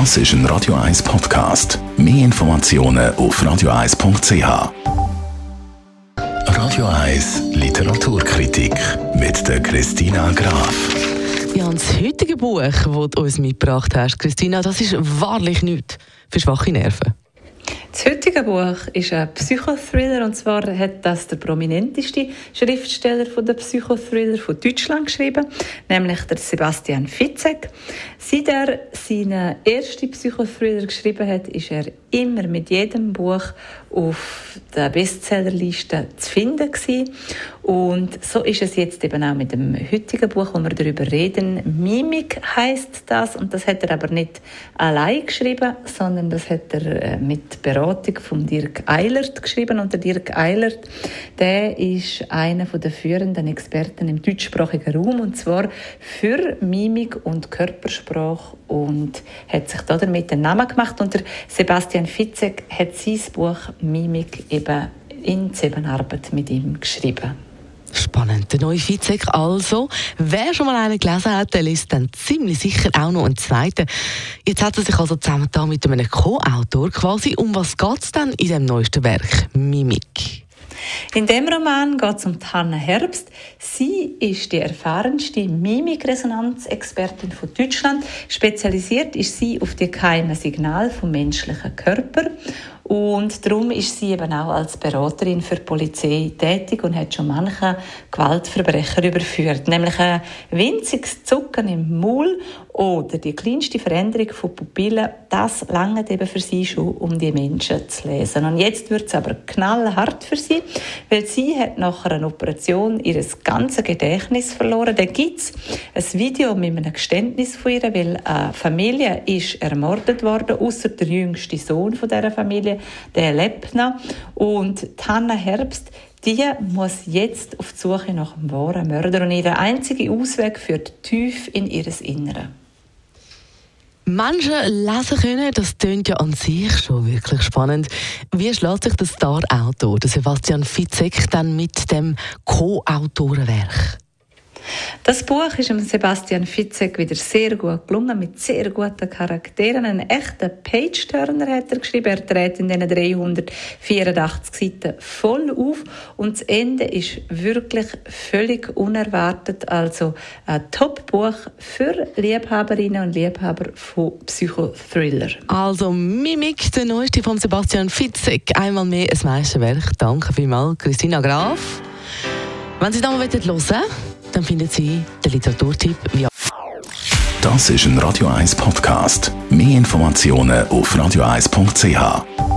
Das ist ein Radio 1 Podcast. Mehr Informationen auf radio1.ch. Radio 1 Literaturkritik mit der Christina Graf. Ja, und das heutige Buch, das du uns mitgebracht hast, Christina, das ist wahrlich nichts für schwache Nerven. Das heutige Buch ist ein Psychothriller und zwar hat das der prominenteste Schriftsteller von der Psychothriller von Deutschland geschrieben, nämlich der Sebastian Fitzek. Seit er seinen ersten Psychothriller geschrieben hat, ist er immer mit jedem Buch auf der Bestsellerliste zu finden gewesen. Und so ist es jetzt eben auch mit dem heutigen Buch, wo wir darüber reden. Mimik heißt das und das hat er aber nicht allein geschrieben, sondern das hat er äh, mit Beratung von Dirk Eilert geschrieben. Und der Dirk Eilert, der ist einer der führenden Experten im deutschsprachigen Raum und zwar für Mimik und Körpersprache und hat sich damit einen Namen gemacht. Und Sebastian Fitzek hat sein Buch Mimik eben in Zusammenarbeit mit ihm geschrieben. Spannend. Der neue Fitzek also. Wer schon mal einen gelesen hat, der liest dann ziemlich sicher auch noch einen zweiten. Jetzt hat er sich also zusammen mit einem Co-Autor quasi. Um was geht es denn in dem neuesten Werk? Mimik. In dem Roman geht es um Hanna Herbst. Sie ist die erfahrenste Mimikresonanzexpertin von Deutschland. Spezialisiert ist sie auf die geheimen Signale vom menschlichen Körper und darum ist sie eben auch als Beraterin für die Polizei tätig und hat schon manche Gewaltverbrecher überführt. Nämlich ein winziges Zucken im Maul oder die kleinste Veränderung von Pupillen, das lange eben für sie schon, um die Menschen zu lesen. Und jetzt wird es aber knallhart für sie, weil sie hat nach einer Operation ihr ganzes Gedächtnis verloren. Da gibt es ein Video mit einem Geständnis von ihr, weil eine Familie ist ermordet worden, außer der jüngste Sohn von dieser Familie der lebt. Und Hanna Herbst, die muss jetzt auf die Suche nach einem wahren Mörder und ihr einziger Ausweg führt tief in ihres Innere. Menschen lesen können, das klingt ja an sich schon wirklich spannend. Wie schlägt sich der Star-Autor, Sebastian Fitzek, dann mit dem Co-Autorenwerk? Das Buch ist Sebastian Fitzek wieder sehr gut gelungen, mit sehr guten Charakteren. Einen echten Page-Turner hat er geschrieben. Er dreht in diesen 384 Seiten voll auf und das Ende ist wirklich völlig unerwartet. Also ein Top-Buch für Liebhaberinnen und Liebhaber von Psychothriller. Also Mimik, der neueste von Sebastian Fitzek. Einmal mehr ein Meisterwerk. Danke vielmals, Christina Graf. Wenn Sie da mal hören wollen, dann finden Sie den Literaturtipp via. Das ist ein Radio 1 Podcast. Mehr Informationen auf radio1.ch.